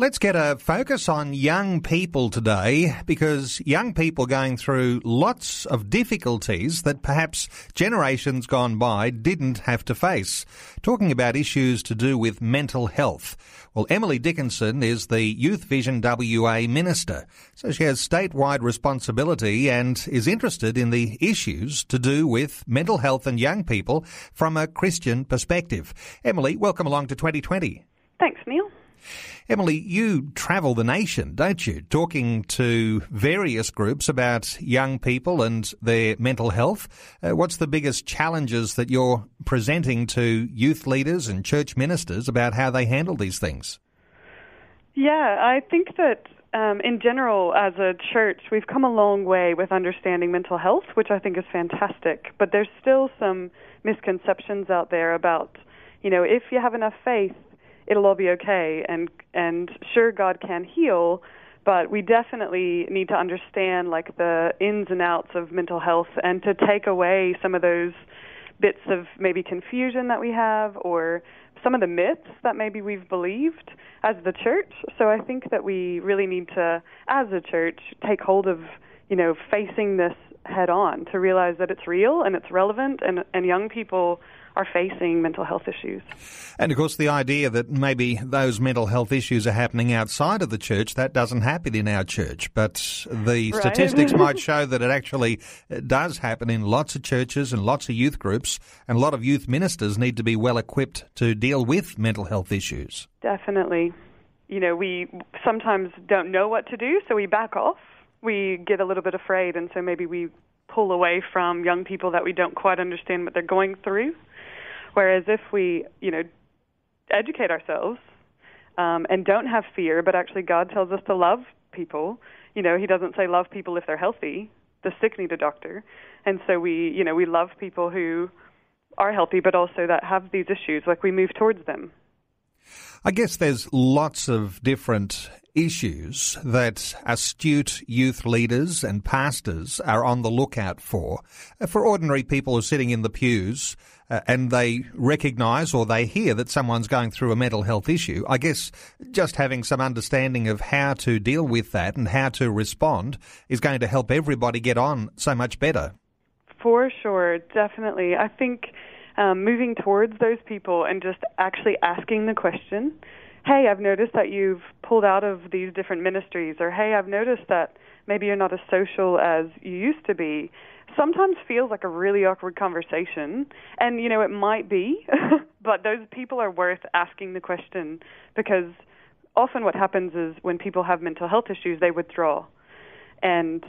Let's get a focus on young people today because young people going through lots of difficulties that perhaps generations gone by didn't have to face. Talking about issues to do with mental health. Well, Emily Dickinson is the Youth Vision WA Minister. So she has statewide responsibility and is interested in the issues to do with mental health and young people from a Christian perspective. Emily, welcome along to 2020. Thanks, Neil. Emily, you travel the nation, don't you? Talking to various groups about young people and their mental health. Uh, what's the biggest challenges that you're presenting to youth leaders and church ministers about how they handle these things? Yeah, I think that um, in general, as a church, we've come a long way with understanding mental health, which I think is fantastic. But there's still some misconceptions out there about, you know, if you have enough faith, it'll all be okay and and sure God can heal but we definitely need to understand like the ins and outs of mental health and to take away some of those bits of maybe confusion that we have or some of the myths that maybe we've believed as the church. So i think that we really need to as a church take hold of you know facing this head on to realize that it's real and it's relevant and and young people are facing mental health issues. And of course, the idea that maybe those mental health issues are happening outside of the church, that doesn't happen in our church. But the right. statistics might show that it actually does happen in lots of churches and lots of youth groups, and a lot of youth ministers need to be well equipped to deal with mental health issues. Definitely. You know, we sometimes don't know what to do, so we back off. We get a little bit afraid, and so maybe we pull away from young people that we don't quite understand what they're going through. Whereas if we, you know, educate ourselves um, and don't have fear, but actually God tells us to love people. You know, He doesn't say love people if they're healthy. The sick need a doctor, and so we, you know, we love people who are healthy, but also that have these issues. Like we move towards them. I guess there's lots of different issues that astute youth leaders and pastors are on the lookout for. Uh, for ordinary people who are sitting in the pews uh, and they recognise or they hear that someone's going through a mental health issue, I guess just having some understanding of how to deal with that and how to respond is going to help everybody get on so much better. For sure, definitely. I think um, moving towards those people and just actually asking the question hey, I've noticed that you've pulled out of these different ministries, or hey, I've noticed that maybe you're not as social as you used to be, sometimes feels like a really awkward conversation. And, you know, it might be, but those people are worth asking the question because often what happens is when people have mental health issues, they withdraw. And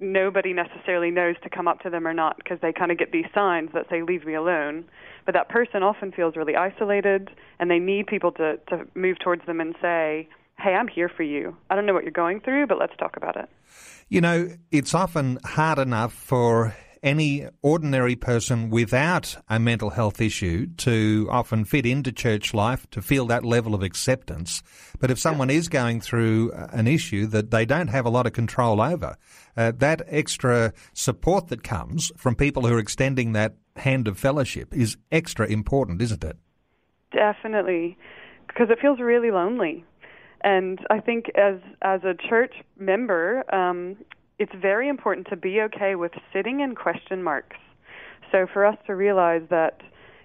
nobody necessarily knows to come up to them or not because they kind of get these signs that say leave me alone. But that person often feels really isolated and they need people to to move towards them and say hey i'm here for you. I don't know what you're going through but let's talk about it. You know it's often hard enough for any ordinary person without a mental health issue to often fit into church life, to feel that level of acceptance. But if someone is going through an issue that they don't have a lot of control over, uh, that extra support that comes from people who are extending that hand of fellowship is extra important, isn't it? Definitely, because it feels really lonely. And I think as as a church member, um, it's very important to be okay with sitting in question marks. So for us to realize that,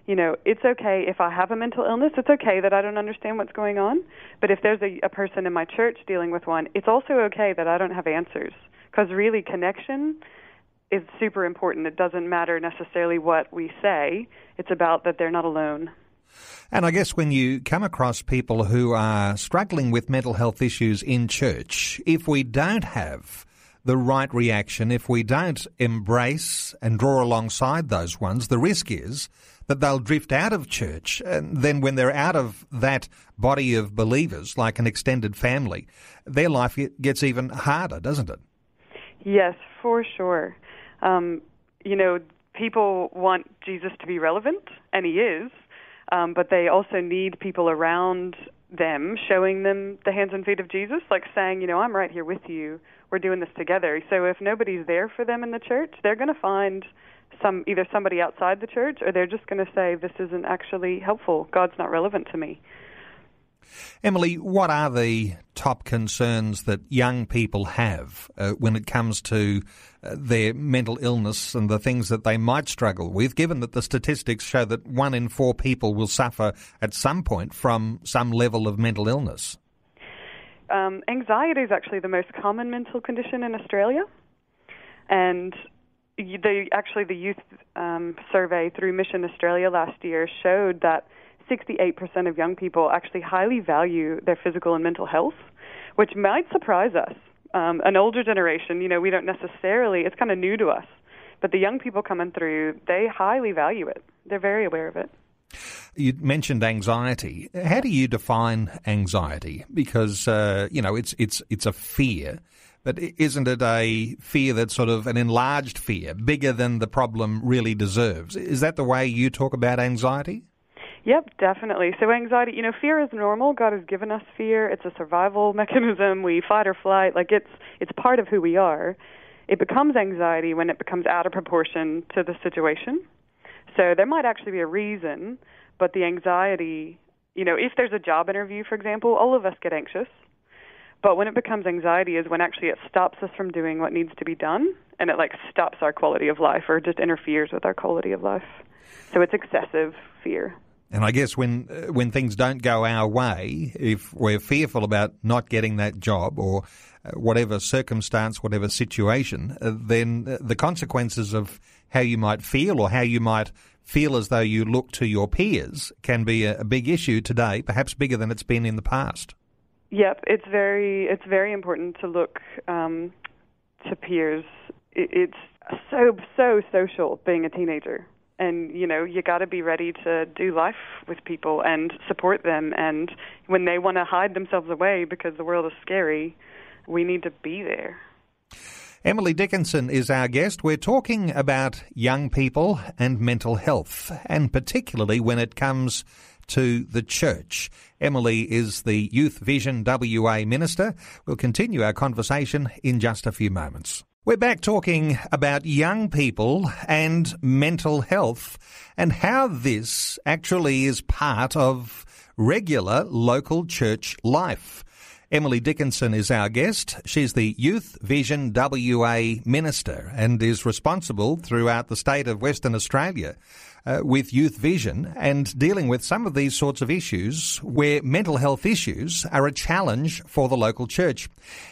you know, it's okay if I have a mental illness, it's okay that I don't understand what's going on. But if there's a, a person in my church dealing with one, it's also okay that I don't have answers Because really, connection is super important. It doesn't matter necessarily what we say, it's about that they're not alone. And I guess when you come across people who are struggling with mental health issues in church, if we don't have the right reaction, if we don't embrace and draw alongside those ones, the risk is that they'll drift out of church. And then when they're out of that body of believers, like an extended family, their life gets even harder, doesn't it? Yes, for sure. Um, you know, people want Jesus to be relevant, and he is, um, but they also need people around them showing them the hands and feet of Jesus, like saying, you know, I'm right here with you. We're doing this together. So if nobody's there for them in the church, they're going to find some either somebody outside the church or they're just going to say this isn't actually helpful. God's not relevant to me. Emily, what are the top concerns that young people have uh, when it comes to uh, their mental illness and the things that they might struggle with, given that the statistics show that one in four people will suffer at some point from some level of mental illness? Um, anxiety is actually the most common mental condition in Australia. And the, actually, the youth um, survey through Mission Australia last year showed that 68% of young people actually highly value their physical and mental health, which might surprise us. Um, an older generation, you know, we don't necessarily, it's kind of new to us. But the young people coming through, they highly value it. They're very aware of it. You mentioned anxiety. How do you define anxiety? Because uh, you know it's it's it's a fear, but isn't it a fear that's sort of an enlarged fear, bigger than the problem really deserves? Is that the way you talk about anxiety? Yep, definitely. So anxiety, you know, fear is normal. God has given us fear. It's a survival mechanism. We fight or flight. Like it's it's part of who we are. It becomes anxiety when it becomes out of proportion to the situation. So there might actually be a reason, but the anxiety, you know, if there's a job interview, for example, all of us get anxious. But when it becomes anxiety is when actually it stops us from doing what needs to be done and it like stops our quality of life or just interferes with our quality of life. So it's excessive fear. And I guess when uh, when things don't go our way, if we're fearful about not getting that job or uh, whatever circumstance, whatever situation, uh, then the consequences of how you might feel or how you might feel as though you look to your peers can be a, a big issue today, perhaps bigger than it's been in the past. Yep, it's very it's very important to look um, to peers. It's so so social being a teenager and you know you got to be ready to do life with people and support them and when they want to hide themselves away because the world is scary we need to be there Emily Dickinson is our guest. We're talking about young people and mental health, and particularly when it comes to the church. Emily is the Youth Vision WA Minister. We'll continue our conversation in just a few moments. We're back talking about young people and mental health and how this actually is part of regular local church life. Emily Dickinson is our guest. She's the Youth Vision WA Minister and is responsible throughout the state of Western Australia uh, with Youth Vision and dealing with some of these sorts of issues where mental health issues are a challenge for the local church.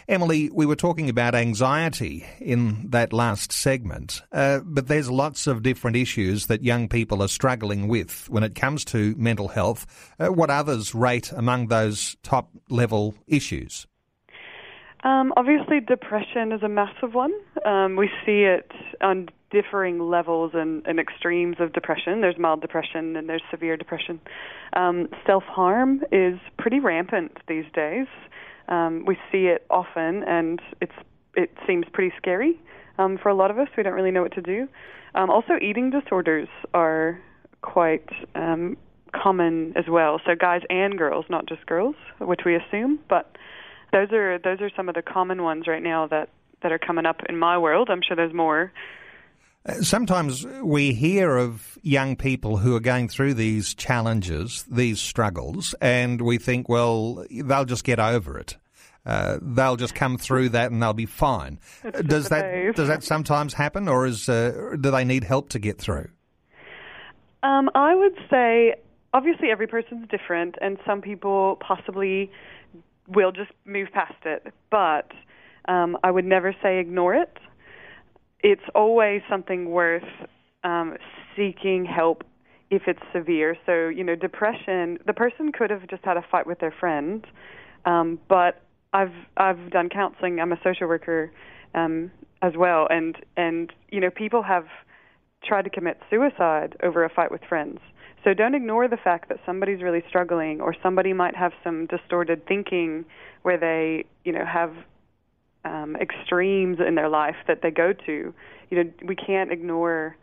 Emily, we were talking about anxiety in that last segment, uh, but there's lots of different issues that young people are struggling with when it comes to mental health. Uh, what others rate among those top level issues? Um, obviously, depression is a massive one. Um, we see it on differing levels and, and, extremes of depression. There's mild depression and there's severe depression. Um, Self harm is pretty rampant these days. Um, we see it often, and it's it seems pretty scary um, for a lot of us. We don't really know what to do. Um, also, eating disorders are quite common as well. So guys and girls, not just girls, which we assume, but those are those are some of the common ones right now that that are coming up in my world. I'm sure there's more. Uh, sometimes we hear of young people who are going through these challenges, these struggles, and we think, well, they'll just get over it. Uh, they'll just come through that and they'll be fine. Does that does that sometimes happen, or is uh, do they need help to get through? Um, I would say, obviously, every person's different, and some people possibly we'll just move past it. But Um, I would never say ignore it. It's always something worth um, seeking help if it's severe. So, you know, depression, the person could have just had a fight with their friend, um, but I've I've done counseling. I'm a social worker um, as well, and and you know, people have tried to commit suicide over a fight with friends. So don't ignore the fact that somebody's really struggling, or somebody might have some distorted thinking where they, you know, have um, extremes in their life that they go to. You know, we can't ignore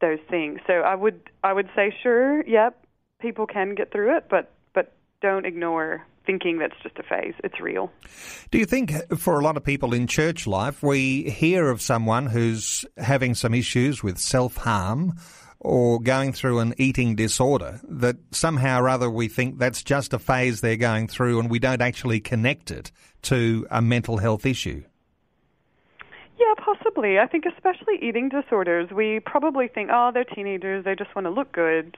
those things. So I would I would say sure, yep, people can get through it, but but don't ignore thinking that's just a phase. It's real. Do you think for a lot of people in church life, we hear of someone who's having some issues with self harm or going through an eating disorder that somehow or other we think that's just a phase they're going through and we don't actually connect it to a mental health issue? Yeah, possibly. I think especially eating disorders, we probably think, oh, they're teenagers, they just want to look good.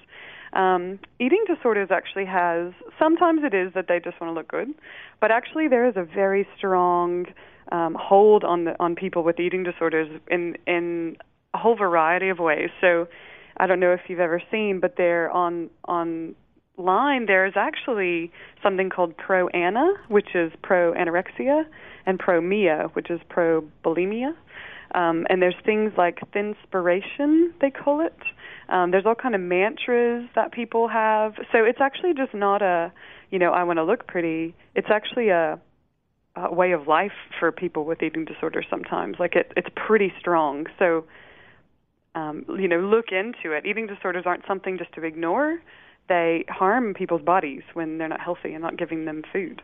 Um, eating disorders actually has, sometimes it is that they just want to look good, but actually there is a very strong um, hold on the, on people with eating disorders in, in a whole variety of ways. So I don't know if you've ever seen, but they're on, on line, there's actually something called pro ana, which is pro anorexia, and pro mia, which is pro bulimia. Um, and there's things like thinspiration, they call it. Um, there's all kind of mantras that people have. So it's actually just not a, you know, I want to look pretty. It's actually a, a way of life for people with eating disorders sometimes. Like it, it's pretty strong. So, um, you know, look into it. Eating disorders aren't something just to ignore they harm people's bodies when they're not healthy and not giving them food.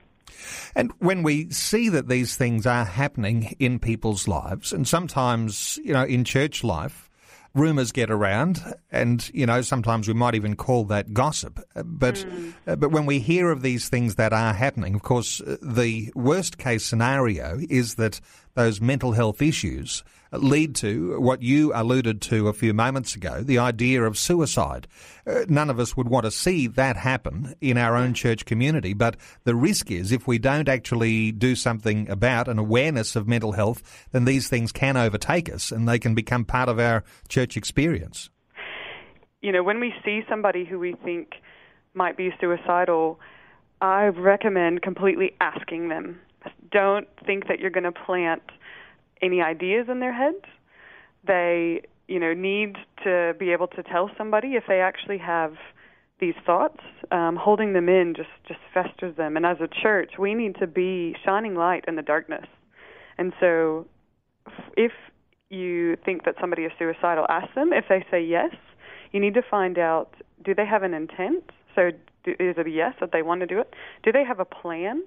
And when we see that these things are happening in people's lives, and sometimes, you know, in church life, rumours get around, and you know sometimes we might even call that gossip. But mm. uh, but when we hear of these things that are happening, of course, uh, the worst case scenario is that those mental health issues lead to what you alluded to a few moments ago the idea of suicide. Uh, none of us would want to see that happen in our own church community, but the risk is if we don't actually do something about an awareness of mental health, then these things can overtake us and they can become part of our church experience. You know, when we see somebody who we think might be suicidal, I recommend completely asking them. Don't think that you're going to plant any ideas in their heads. They, you know, need to be able to tell somebody if they actually have these thoughts. Um, holding them in just just festers them. And as a church, we need to be shining light in the darkness. And so, if you think that somebody is suicidal, ask them. If they say yes, you need to find out do they have an intent? So, do, is it a yes that they want to do it? Do they have a plan?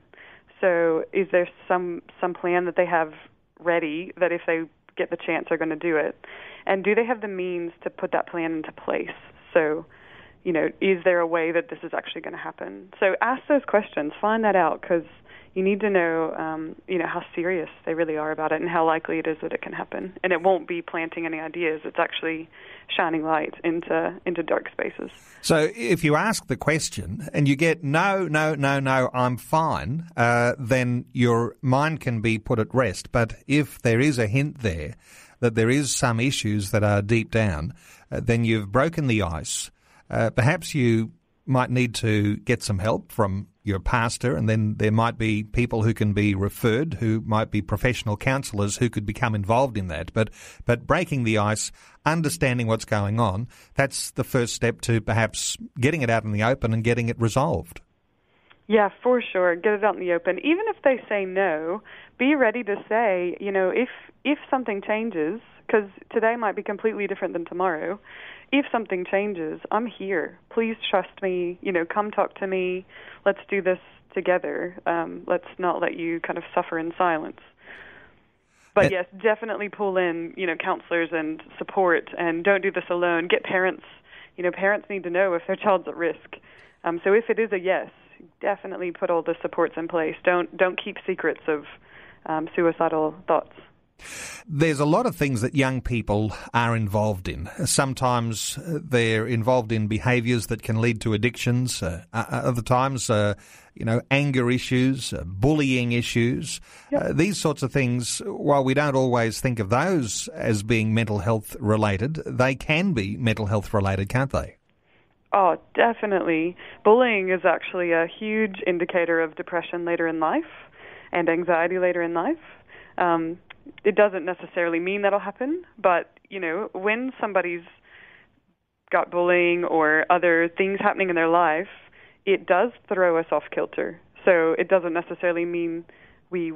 So, is there some some plan that they have ready that if they get the chance are going to do it? And do they have the means to put that plan into place? So, you know, is there a way that this is actually going to happen? So ask those questions, find that out because you need to know, um, you know, how serious they really are about it and how likely it is that it can happen. And it won't be planting any ideas. It's actually shining light into into dark spaces. So if you ask the question and you get no, no, no, no, I'm fine, uh, then your mind can be put at rest. But if there is a hint there that there is some issues that are deep down, uh, then you've broken the ice. Uh, perhaps you might need to get some help from your pastor, and then there might be people who can be referred, who might be professional counsellors who could become involved in that. But but breaking the ice, understanding what's going on, that's the first step to perhaps getting it out in the open and getting it resolved. Yeah, for sure. Get it out in the open. Even if they say no, be ready to say, you know, if if something changes, because today might be completely different than tomorrow if something changes, I'm here. Please trust me. You know, come talk to me. Let's do this together. Um, let's not let you kind of suffer in silence. But yes, definitely pull in, you know, counselors and support, and don't do this alone. Get parents. You know, parents need to know if their child's at risk. Um, so if it is a yes, definitely put all the supports in place. Don't don't keep secrets of um, suicidal thoughts. There's a lot of things that young people are involved in. Sometimes uh, they're involved in behaviours that can lead to addictions. Uh, other times, uh, you know, anger issues, uh, bullying issues. Yep. Uh, these sorts of things, while we don't always think of those as being mental health related, they can be mental health related, can't they? Oh, definitely. Bullying is actually a huge indicator of depression later in life and anxiety later in life. Um, it doesn't necessarily mean that'll happen, but you know, when somebody's got bullying or other things happening in their life, it does throw us off kilter. So it doesn't necessarily mean we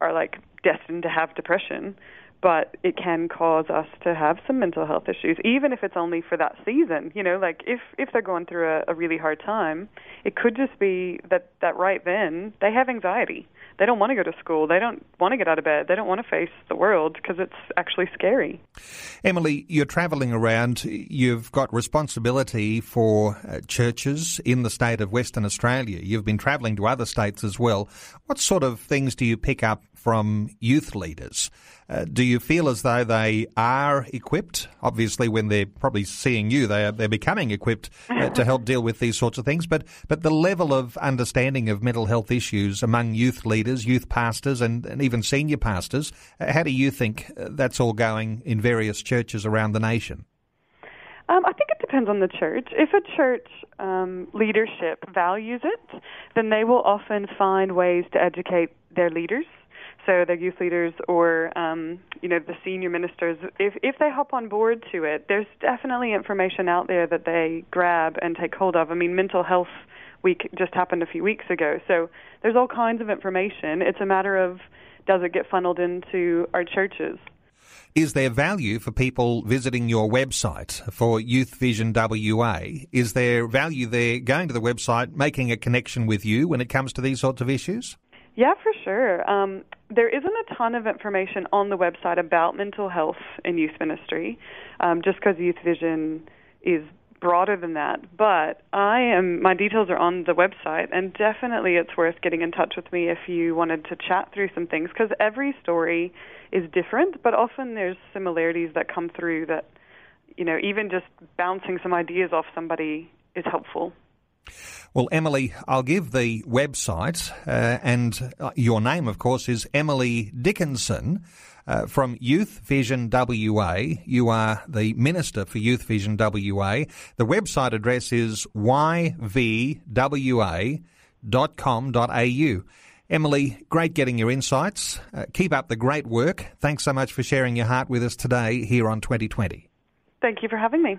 are like destined to have depression, but it can cause us to have some mental health issues, even if it's only for that season. You know, like if if they're going through a, a really hard time, it could just be that that right then they have anxiety they don't want to go to school. They don't want to get out of bed. They don't want to face the world because it's actually scary. Emily, you're travelling around. You've got responsibility for uh, churches in the state of Western Australia. You've been travelling to other states as well. What sort of things do you pick up from youth leaders? Uh, do you feel as though they are equipped? Obviously, when they're probably seeing you, they are, they're becoming equipped uh, to help deal with these sorts of things. But but the level of understanding of mental health issues among youth leaders, youth pastors, and, and even senior pastors, uh, how do you think uh, that's all going in various churches around the nation? Um, I think it depends on the church. If a church um, leadership values it, then they will often find ways to educate their leaders so the youth leaders or um, you know the senior ministers, if if they hop on board to it, there's definitely information out there that they grab and take hold of. I mean, mental health week just happened a few weeks ago, so there's all kinds of information. It's a matter of does it get funneled into our churches. Is there value for people visiting your website for Youth Vision WA? Is there value there going to the website, making a connection with you when it comes to these sorts of issues? Yeah, for sure. Um, there isn't a ton of information on the website about mental health in youth ministry, um, just because Youth Vision is broader than that. But I am my details are on the website, and definitely it's worth getting in touch with me if you wanted to chat through some things because every story is different, but often there's similarities that come through that you know even just bouncing some ideas off somebody is helpful. Well, Emily, I'll give the website, uh, and uh, your name, of course, is Emily Dickinson. Uh, from Youth Vision WA. You are the Minister for Youth Vision WA. The website address is yvwa.com.au. Emily, great getting your insights. Uh, keep up the great work. Thanks so much for sharing your heart with us today here on 2020. Thank you for having me.